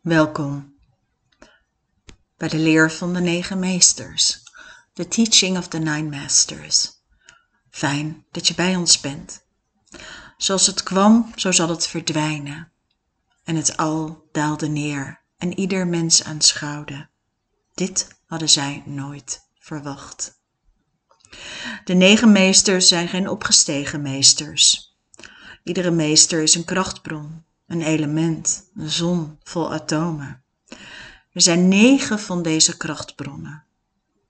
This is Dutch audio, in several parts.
Welkom bij de leer van de negen meesters, the teaching of the nine masters. Fijn dat je bij ons bent. Zoals het kwam, zo zal het verdwijnen. En het al daalde neer en ieder mens aanschouwde. Dit hadden zij nooit verwacht. De negen meesters zijn geen opgestegen meesters. Iedere meester is een krachtbron, een element, een zon vol atomen. Er zijn negen van deze krachtbronnen,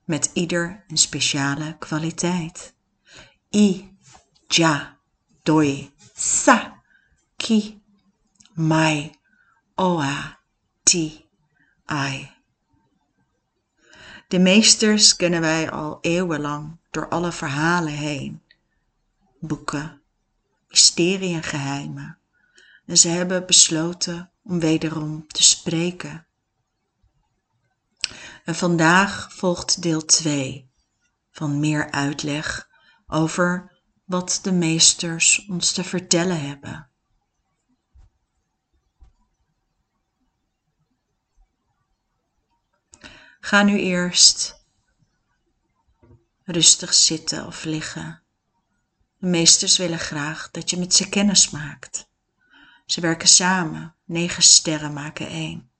met ieder een speciale kwaliteit. I, Ja, Doi, Sa, Ki, Mai, Oa, Ti, Ai. De meesters kennen wij al eeuwenlang door alle verhalen heen. Boeken, mysterie en geheimen. En ze hebben besloten om wederom te spreken. En vandaag volgt deel 2 van meer uitleg over wat de meesters ons te vertellen hebben. Ga nu eerst rustig zitten of liggen. De meesters willen graag dat je met ze kennis maakt. Ze werken samen, negen sterren maken één.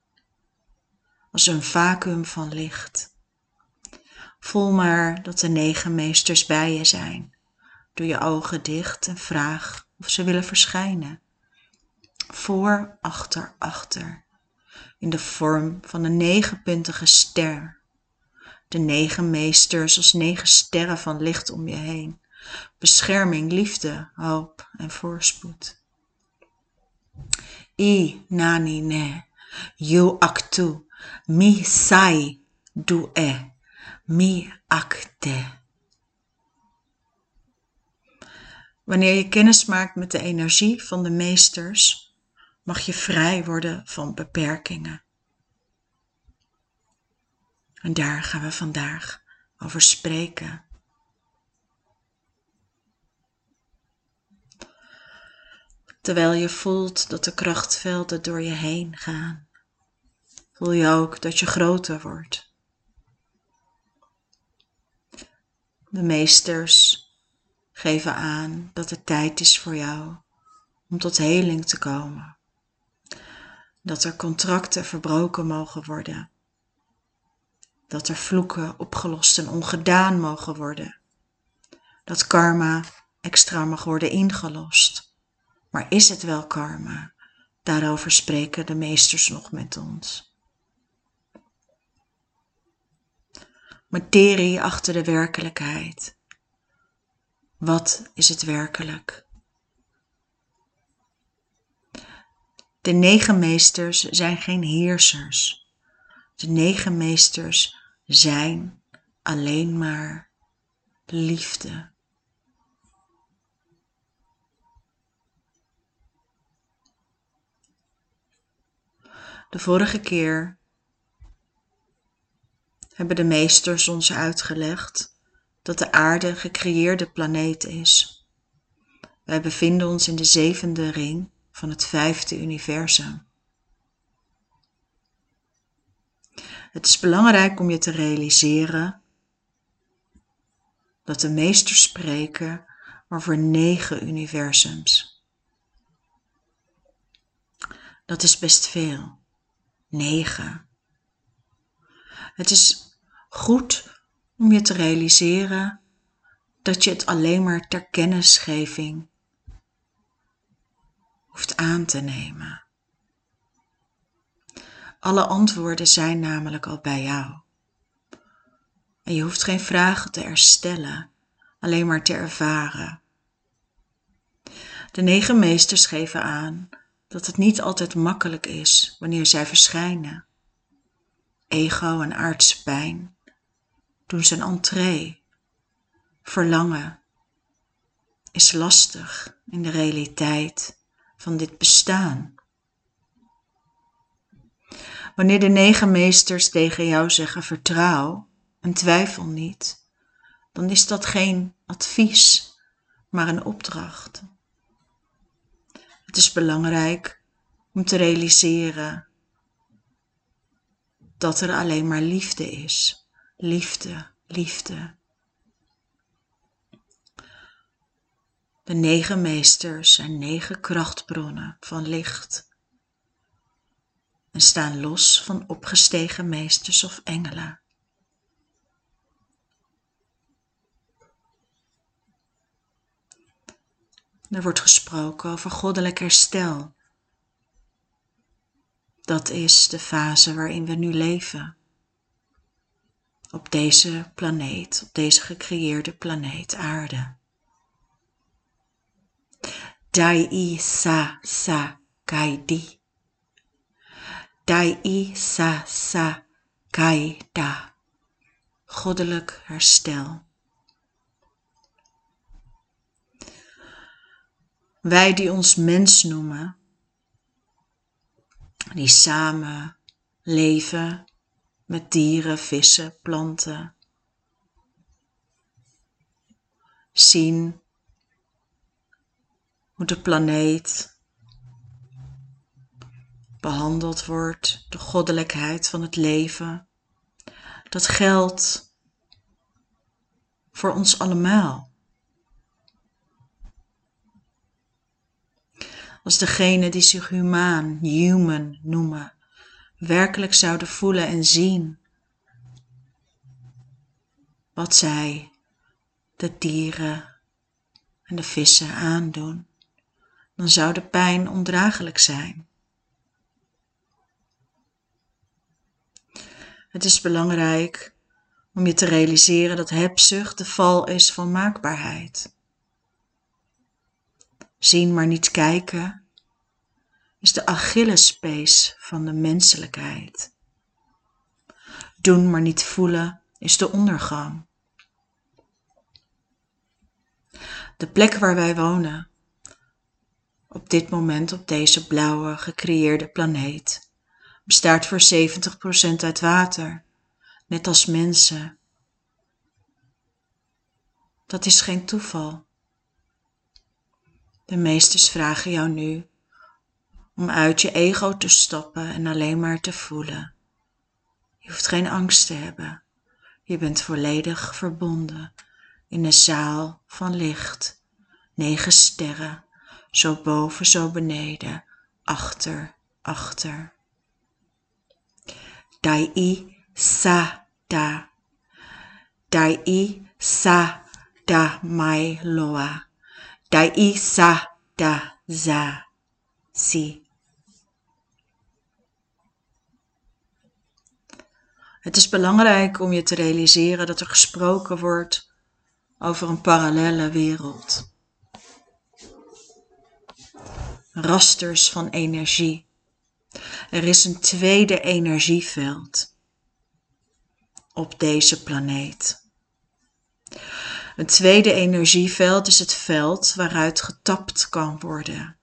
Als een vacuüm van licht. Voel maar dat de negen meesters bij je zijn. Doe je ogen dicht en vraag of ze willen verschijnen. Voor, achter, achter. In de vorm van een negenpuntige ster. De negen meesters als negen sterren van licht om je heen. Bescherming, liefde, hoop en voorspoed. I nani ne, you aktu, mi sai du e, mi akte. Wanneer je kennis maakt met de energie van de meesters, mag je vrij worden van beperkingen. En daar gaan we vandaag over spreken. Terwijl je voelt dat de krachtvelden door je heen gaan, voel je ook dat je groter wordt. De meesters geven aan dat het tijd is voor jou om tot heling te komen. Dat er contracten verbroken mogen worden. Dat er vloeken opgelost en ongedaan mogen worden. Dat karma extra mag worden ingelost. Maar is het wel karma? Daarover spreken de meesters nog met ons. Materie achter de werkelijkheid. Wat is het werkelijk? De negen meesters zijn geen heersers. De negen meesters zijn alleen maar liefde. De vorige keer hebben de meesters ons uitgelegd dat de aarde een gecreëerde planeet is. Wij bevinden ons in de zevende ring van het vijfde universum. Het is belangrijk om je te realiseren dat de meesters spreken over negen universums. Dat is best veel. Negen. Het is goed om je te realiseren dat je het alleen maar ter kennisgeving hoeft aan te nemen. Alle antwoorden zijn namelijk al bij jou. En je hoeft geen vragen te erstellen, alleen maar te ervaren. De negen meesters geven aan dat het niet altijd makkelijk is wanneer zij verschijnen. Ego en aardse pijn doen zijn entree. Verlangen is lastig in de realiteit van dit bestaan. Wanneer de negen meesters tegen jou zeggen vertrouw en twijfel niet, dan is dat geen advies, maar een opdracht. Het is belangrijk om te realiseren dat er alleen maar liefde is. Liefde, liefde. De negen meesters zijn negen krachtbronnen van licht en staan los van opgestegen meesters of engelen. Er wordt gesproken over goddelijk herstel. Dat is de fase waarin we nu leven. Op deze planeet, op deze gecreëerde planeet Aarde. Dai sa sa kai di. Dai sa sa kai da. Goddelijk herstel. Wij die ons mens noemen, die samen leven met dieren, vissen, planten, zien hoe de planeet behandeld wordt, de goddelijkheid van het leven. Dat geldt voor ons allemaal. Als degene die zich humaan, human noemen, werkelijk zouden voelen en zien wat zij de dieren en de vissen aandoen, dan zou de pijn ondraaglijk zijn. Het is belangrijk om je te realiseren dat hebzucht de val is van maakbaarheid. Zien maar niet kijken is de Achillespees van de menselijkheid. Doen maar niet voelen is de ondergang. De plek waar wij wonen, op dit moment op deze blauwe gecreëerde planeet, bestaat voor 70% uit water, net als mensen. Dat is geen toeval. De meesters vragen jou nu om uit je ego te stappen en alleen maar te voelen. Je hoeft geen angst te hebben. Je bent volledig verbonden in een zaal van licht. Negen sterren, zo boven, zo beneden, achter, achter. Dai sa da. Dai sa da mai loa. Dai sa da za. Si. Het is belangrijk om je te realiseren dat er gesproken wordt over een parallelle wereld. Rasters van energie. Er is een tweede energieveld op deze planeet. Een tweede energieveld is het veld waaruit getapt kan worden.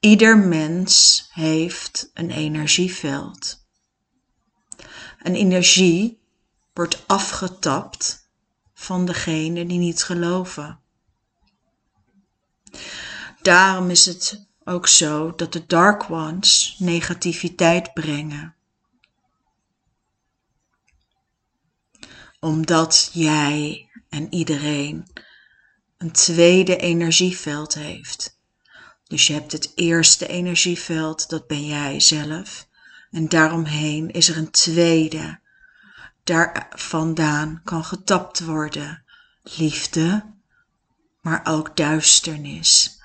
Ieder mens heeft een energieveld. Een energie wordt afgetapt van degene die niet geloven. Daarom is het ook zo dat de Dark Ones negativiteit brengen. Omdat jij en iedereen een tweede energieveld heeft. Dus je hebt het eerste energieveld, dat ben jij zelf. En daaromheen is er een tweede. Daar vandaan kan getapt worden. Liefde, maar ook duisternis.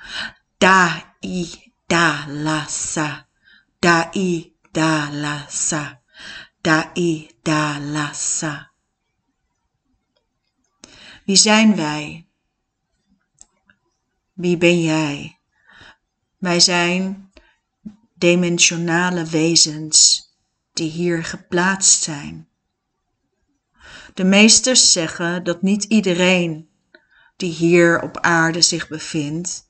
Da i da la sa. Da i da la sa. Da i da la sa. Wie zijn wij? Wie ben jij? Wij zijn dimensionale wezens die hier geplaatst zijn. De meesters zeggen dat niet iedereen die hier op aarde zich bevindt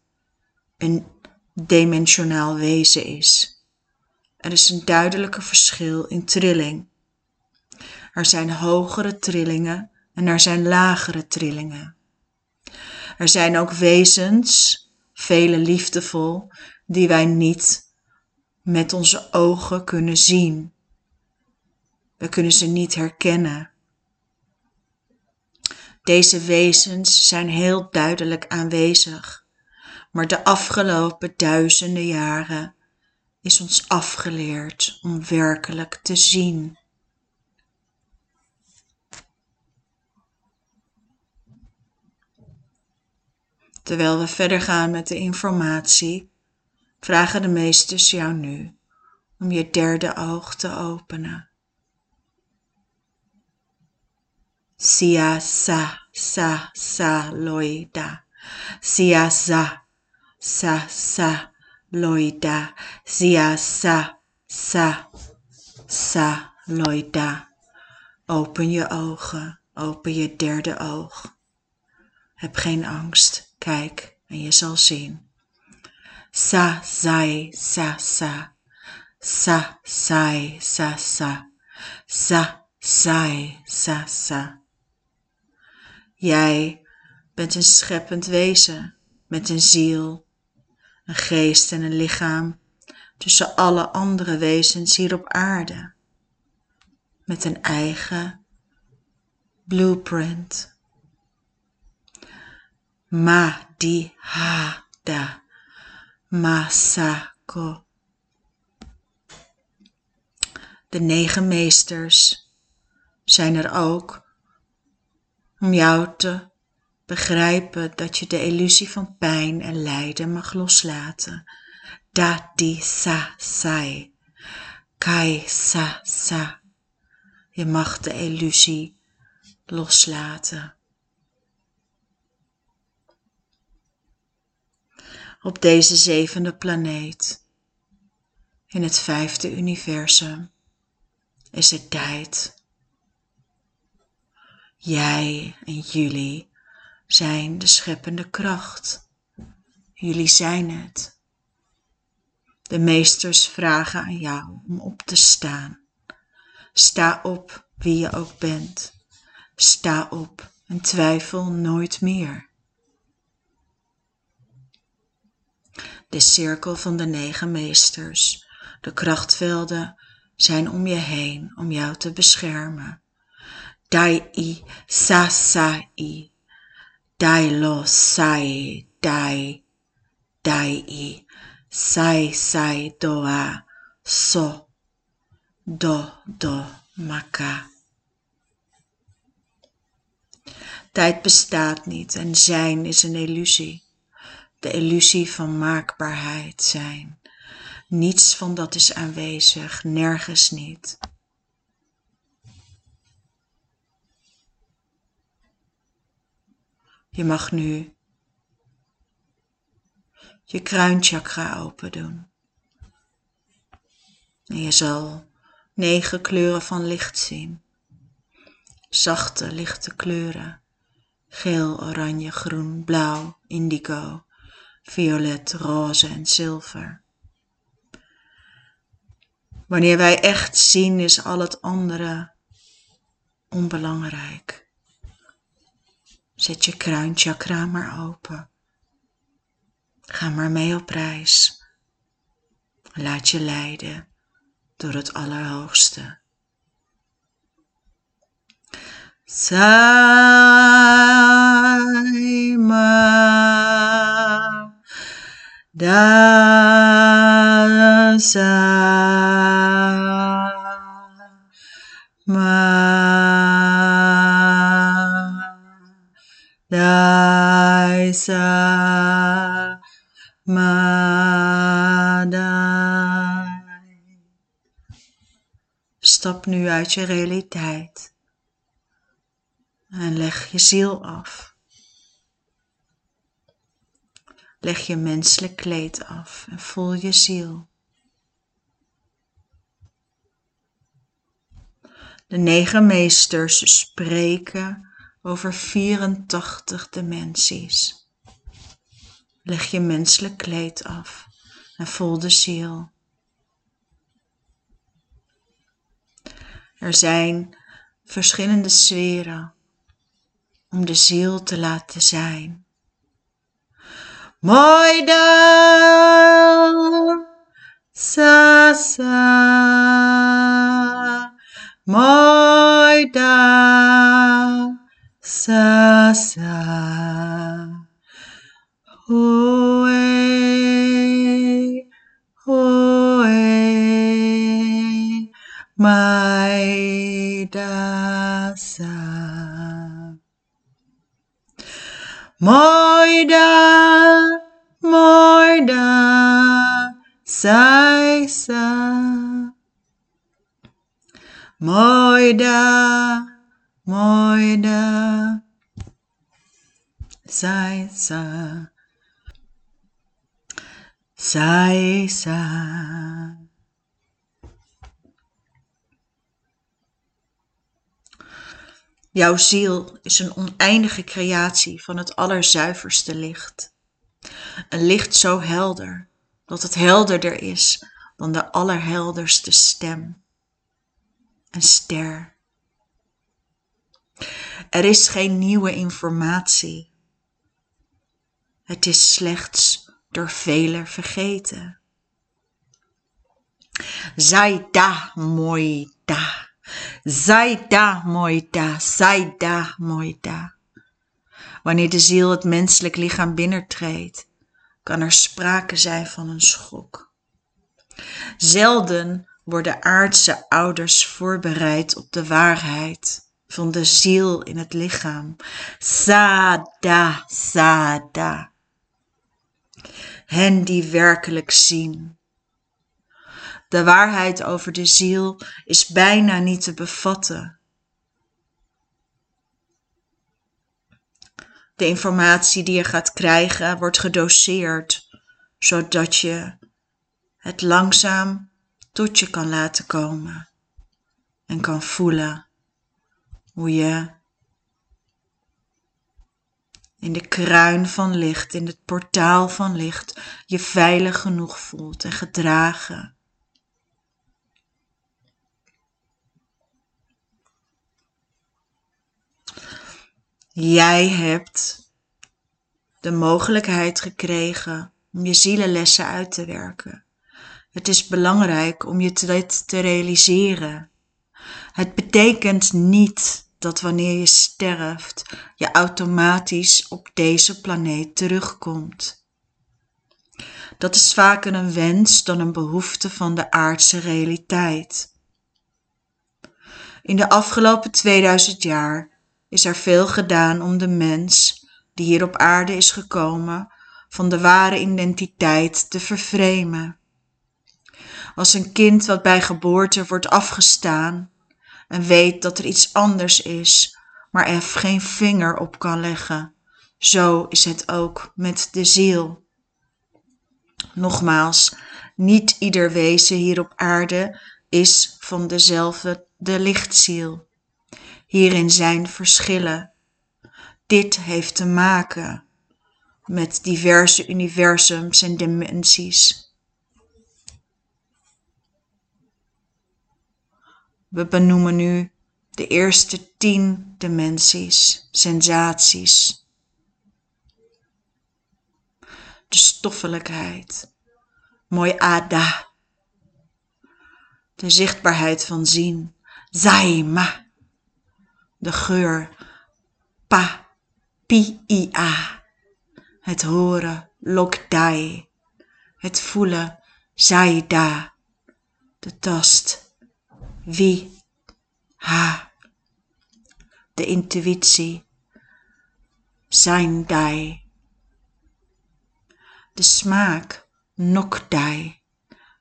een dimensionaal wezen is. Er is een duidelijke verschil in trilling. Er zijn hogere trillingen en er zijn lagere trillingen. Er zijn ook wezens, vele liefdevol, die wij niet met onze ogen kunnen zien. We kunnen ze niet herkennen. Deze wezens zijn heel duidelijk aanwezig, maar de afgelopen duizenden jaren is ons afgeleerd om werkelijk te zien. Terwijl we verder gaan met de informatie, vragen de meesters jou nu om je derde oog te openen. Sia sa sa sa loida. Sia sa sa sa loida. Sia sa sa sa loida. Open je ogen, open je derde oog. Heb geen angst, kijk en je zal zien. Sa sai sa sa. Sa sai sa sa. Sa sai sa sa. Jij bent een scheppend wezen met een ziel, een geest en een lichaam tussen alle andere wezens hier op aarde, met een eigen blueprint. Ma di ha da masako. De negen meesters zijn er ook om jou te begrijpen dat je de illusie van pijn en lijden mag loslaten. Da di sa sai, kai sa sa. Je mag de illusie loslaten. Op deze zevende planeet, in het vijfde universum, is het tijd Jij en jullie zijn de scheppende kracht. Jullie zijn het. De meesters vragen aan jou om op te staan. Sta op wie je ook bent. Sta op en twijfel nooit meer. De cirkel van de negen meesters, de krachtvelden, zijn om je heen om jou te beschermen. Dai i sa sa i. Dai lo sai dai. Dai i sai sai doa so. Do do maka. Tijd bestaat niet en zijn is een illusie. De illusie van maakbaarheid zijn. Niets van dat is aanwezig, nergens niet. Je mag nu je kruinchakra open doen. En je zal negen kleuren van licht zien. Zachte, lichte kleuren. Geel, oranje, groen, blauw, indigo, violet, roze en zilver. Wanneer wij echt zien, is al het andere onbelangrijk. Zet je kruinchakra maar open. Ga maar mee op reis. Laat je leiden door het Allerhoogste. Saima Dasa Sa Madai. Stap nu uit je realiteit en leg je ziel af. Leg je menselijk kleed af en voel je ziel. De negen meesters spreken over 84 dimensies. Leg je menselijk kleed af en voel de ziel. Er zijn verschillende sferen om de ziel te laten zijn. Moidal Sasa Moidal Sasa Hoe Hoe Maidasa Moidal sai sa. Moida, moida, sai sa. Sai sa. Jouw ziel is een oneindige creatie van het allerzuiverste licht. Een licht zo helder dat het helderder is dan de allerhelderste stem. Een ster. Er is geen nieuwe informatie. Het is slechts door velen vergeten. Zaida moida. Zaida moida, Zaida moida. Wanneer de ziel het menselijk lichaam binnentreedt, kan er sprake zijn van een schok. Zelden worden aardse ouders voorbereid op de waarheid van de ziel in het lichaam. Sada, sada. Hen die werkelijk zien de waarheid over de ziel is bijna niet te bevatten. De informatie die je gaat krijgen wordt gedoseerd, zodat je het langzaam tot je kan laten komen en kan voelen hoe je in de kruin van licht, in het portaal van licht, je veilig genoeg voelt en gedragen Jij hebt de mogelijkheid gekregen om je zielenlessen uit te werken. Het is belangrijk om je dit te realiseren. Het betekent niet dat wanneer je sterft, je automatisch op deze planeet terugkomt. Dat is vaker een wens dan een behoefte van de aardse realiteit. In de afgelopen 2000 jaar is er veel gedaan om de mens die hier op aarde is gekomen van de ware identiteit te vervremen. Als een kind wat bij geboorte wordt afgestaan en weet dat er iets anders is, maar er geen vinger op kan leggen, zo is het ook met de ziel. Nogmaals, niet ieder wezen hier op aarde is van dezelfde de lichtziel. Hierin zijn verschillen. Dit heeft te maken met diverse universums en dimensies. We benoemen nu de eerste tien dimensies, sensaties. De stoffelijkheid, mooi ada. De zichtbaarheid van zien, zaima de geur, pa, pi, a. Het horen, lokdai. Het voelen, zaida. De tast, wie, ha. De intuïtie, zijn dai. De smaak, nokdai.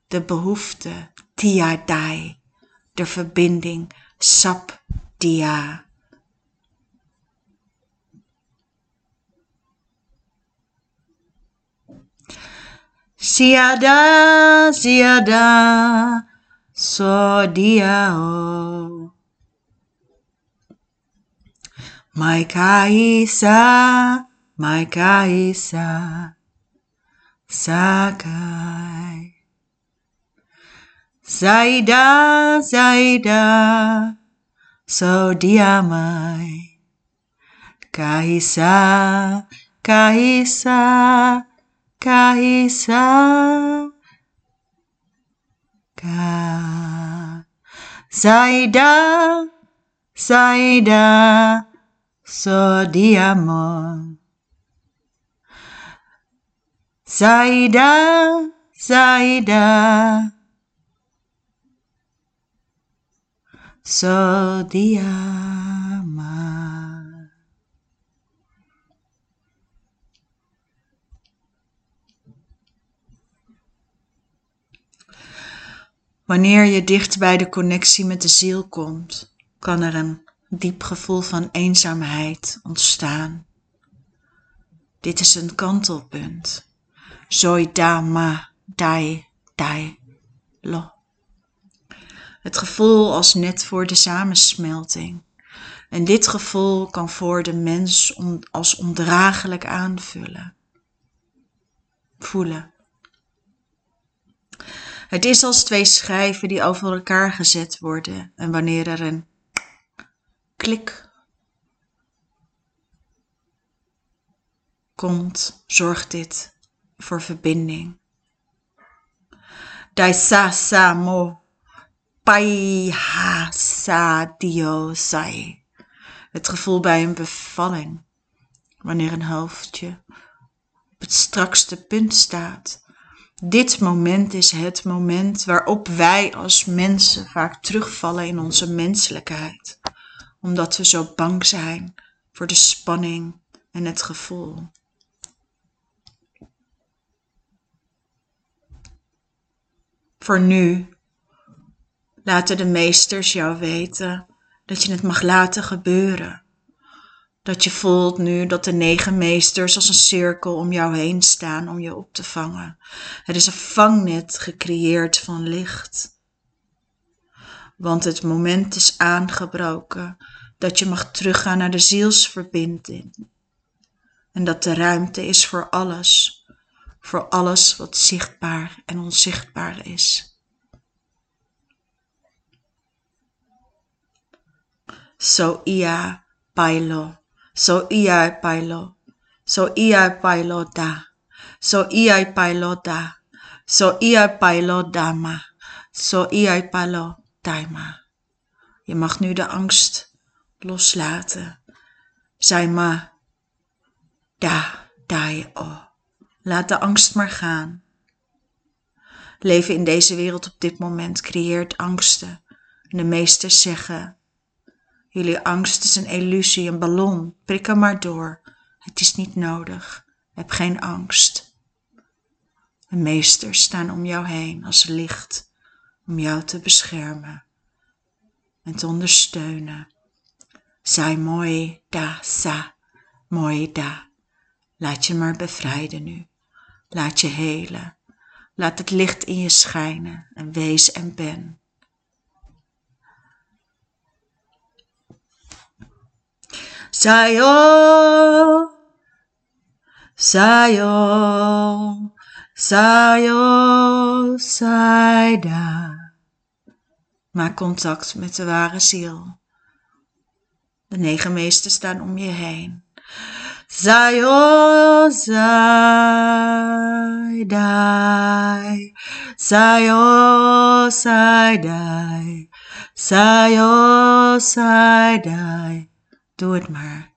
De behoefte, tiadai. De verbinding, sap, Siada, siada, sodiao. Oh. My kaisa, my kaisa, sakai. Zaida, zaida, sodiamai. Kaisa, kaisa, Kaisa Ka Zaida Zaida Sodiamo Zaida Zaida Sodiama. Wanneer je dicht bij de connectie met de ziel komt, kan er een diep gevoel van eenzaamheid ontstaan. Dit is een kantelpunt. Zoi dama dai dai lo. Het gevoel als net voor de samensmelting. En dit gevoel kan voor de mens als ondraaglijk aanvullen. Voelen. Het is als twee schijven die over elkaar gezet worden en wanneer er een klik komt, zorgt dit voor verbinding. Daisa sa pai ha sa dio sai. Het gevoel bij een bevalling, wanneer een hoofdje op het strakste punt staat. Dit moment is het moment waarop wij als mensen vaak terugvallen in onze menselijkheid, omdat we zo bang zijn voor de spanning en het gevoel. Voor nu laten de meesters jou weten dat je het mag laten gebeuren. Dat je voelt nu dat de negen meesters als een cirkel om jou heen staan om je op te vangen. Het is een vangnet gecreëerd van licht. Want het moment is aangebroken dat je mag teruggaan naar de zielsverbinding. En dat de ruimte is voor alles voor alles wat zichtbaar en onzichtbaar is. So ia pailo, so ia pailo, so ia pailo da, so ia pailo da, so ia pailo dama, so ia pailo daima. Je mag nu de angst loslaten. Zij ma da dai o. Laat de angst maar gaan. Leven in deze wereld op dit moment creëert angsten. de meesters zeggen: Jullie angst is een illusie, een ballon. Prik hem maar door. Het is niet nodig. Heb geen angst. De meesters staan om jou heen als licht om jou te beschermen en te ondersteunen. Zij mooi da sa, mooi da. Laat je maar bevrijden nu. Laat je helen. Laat het licht in je schijnen en wees en ben. Sayo, sayo, sayo, saida. Maak contact met de ware ziel. De negen meesters staan om je heen. Sayo, sai, dai. Sayo, sai, dai. Sayo, sai, dai. Doe het maar.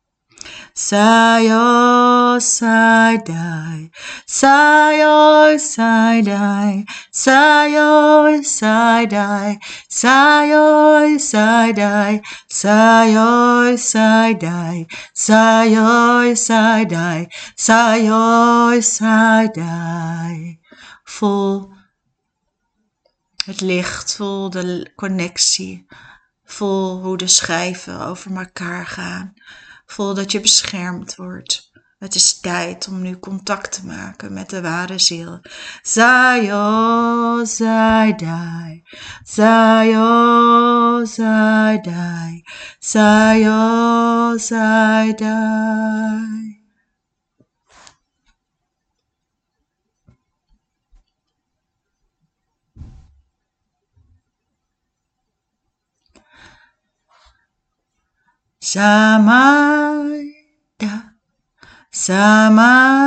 Sayo, sai-dai, sayo, sai-dai, sayo, sai-dai, sayo, sai-dai, sayo, sai-dai, sayo, sai-dai, sayo, sai-dai. Voel het licht, voel de connectie, voel hoe de schijven over elkaar gaan. Voel dat je beschermd wordt. Het is tijd om nu contact te maken met de ware ziel. Zayo, zaidai. Zayo, zaidai. Zayo, zaidai. Samaida, Samaida,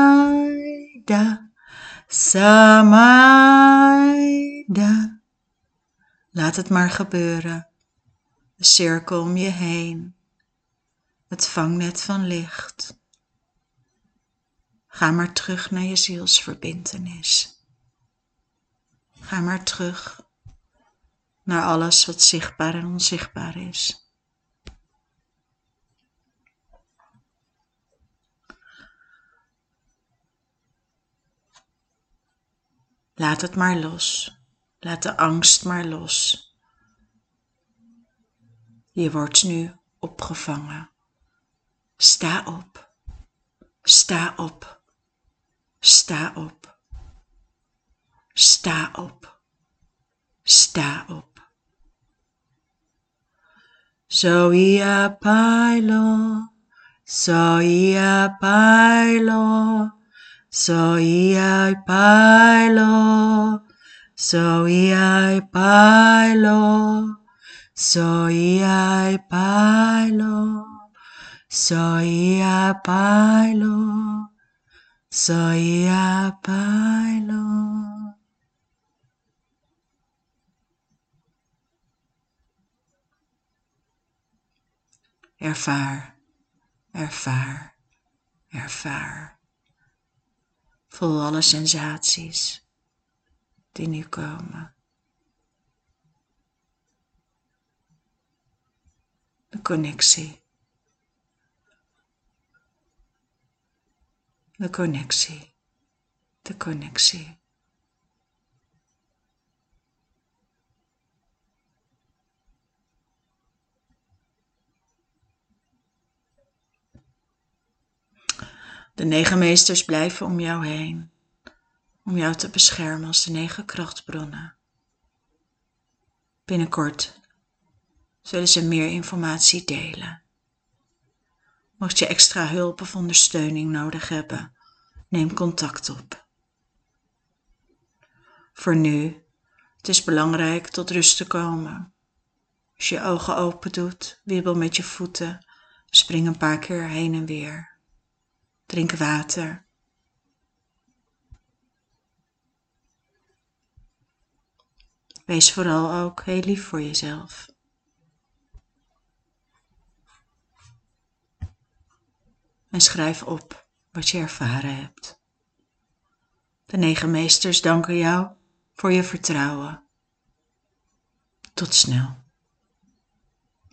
Samaida. Laat het maar gebeuren. De cirkel om je heen. Het vangnet van licht. Ga maar terug naar je zielsverbintenis. Ga maar terug naar alles wat zichtbaar en onzichtbaar is. Laat het maar los. Laat de angst maar los. Je wordt nu opgevangen. Sta op. Sta op. Sta op. Sta op. Sta op. Pailo. Zoia pailo. Zoia pailo. Zoia pailo. Soy ai pailo, soy a pailo, soy a pailo. Ervaar, ervaar, ervaar. Voel alle sensaties die nu komen. de connectie. De connectie. De connectie. De negen meesters blijven om jou heen, om jou te beschermen als de negen krachtbronnen. Binnenkort zullen ze meer informatie delen. Mocht je extra hulp of ondersteuning nodig hebben, neem contact op. Voor nu, het is belangrijk tot rust te komen. Als je ogen open doet, wiebel met je voeten, spring een paar keer heen en weer. Drink water. Wees vooral ook heel lief voor jezelf. en schrijf op wat je ervaren hebt. De negen meesters danken jou voor je vertrouwen. Tot snel.